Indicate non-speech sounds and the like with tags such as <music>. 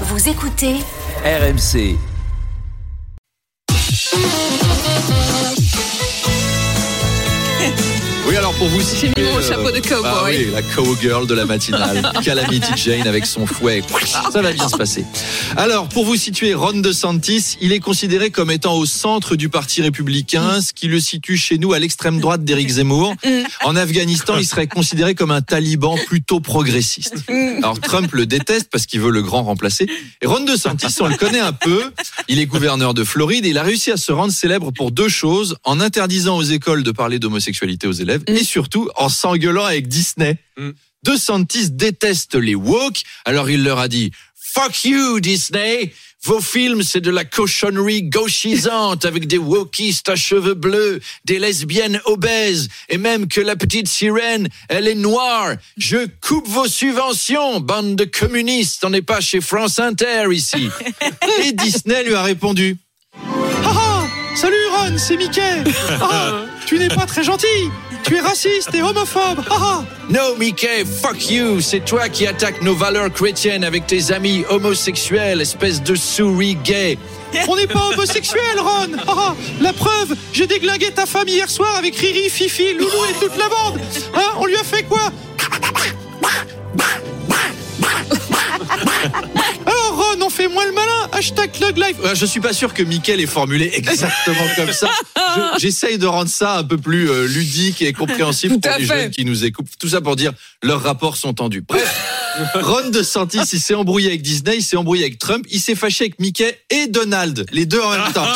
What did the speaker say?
Vous écoutez RMC. Oui, alors pour vous J'ai mis mon chapeau de cowboy. Ah oui, la cowgirl de la matinale. <laughs> Calamity Jane avec son fouet. Ça va bien se passer. Alors, pour vous situer, Ron DeSantis, il est considéré comme étant au centre du parti républicain, ce qui le situe chez nous à l'extrême droite d'Éric Zemmour. En Afghanistan, il serait considéré comme un taliban plutôt progressiste. Alors, Trump le déteste parce qu'il veut le grand remplacer. Et Ron DeSantis, on le connaît un peu. Il est gouverneur de Floride et il a réussi à se rendre célèbre pour deux choses, en interdisant aux écoles de parler d'homosexualité aux élèves et surtout en s'engueulant avec Disney. DeSantis déteste les woke, alors il leur a dit Fuck you Disney vos films, c'est de la cochonnerie gauchisante avec des wokistes à cheveux bleus, des lesbiennes obèses, et même que la petite sirène, elle est noire. Je coupe vos subventions, bande de communistes, on n'est pas chez France Inter ici. <laughs> Et Disney lui a répondu C'est Mickey. Ah, Tu n'es pas très gentil. Tu es raciste et homophobe. Ah ah. No, Mickey, fuck you. C'est toi qui attaques nos valeurs chrétiennes avec tes amis homosexuels, espèce de souris gay. On n'est pas homosexuel, Ron. Ah. La preuve, j'ai déglingué ta femme hier soir avec Riri, Fifi, Loulou et toute la bande. Hein On lui a fait quoi? Alors Ron, on fait moins le malin Hashtag Thug Life Euh, Je suis pas sûr que Mickey l'ait formulé exactement comme ça. Je- J'essaye de rendre ça un peu plus euh, ludique et compréhensible pour les fait. jeunes qui nous écoutent. Tout ça pour dire leurs rapports sont tendus. Bref, <laughs> Ron DeSantis, il s'est embrouillé avec Disney, il s'est embrouillé avec Trump, il s'est fâché avec Mickey et Donald, les deux en même temps.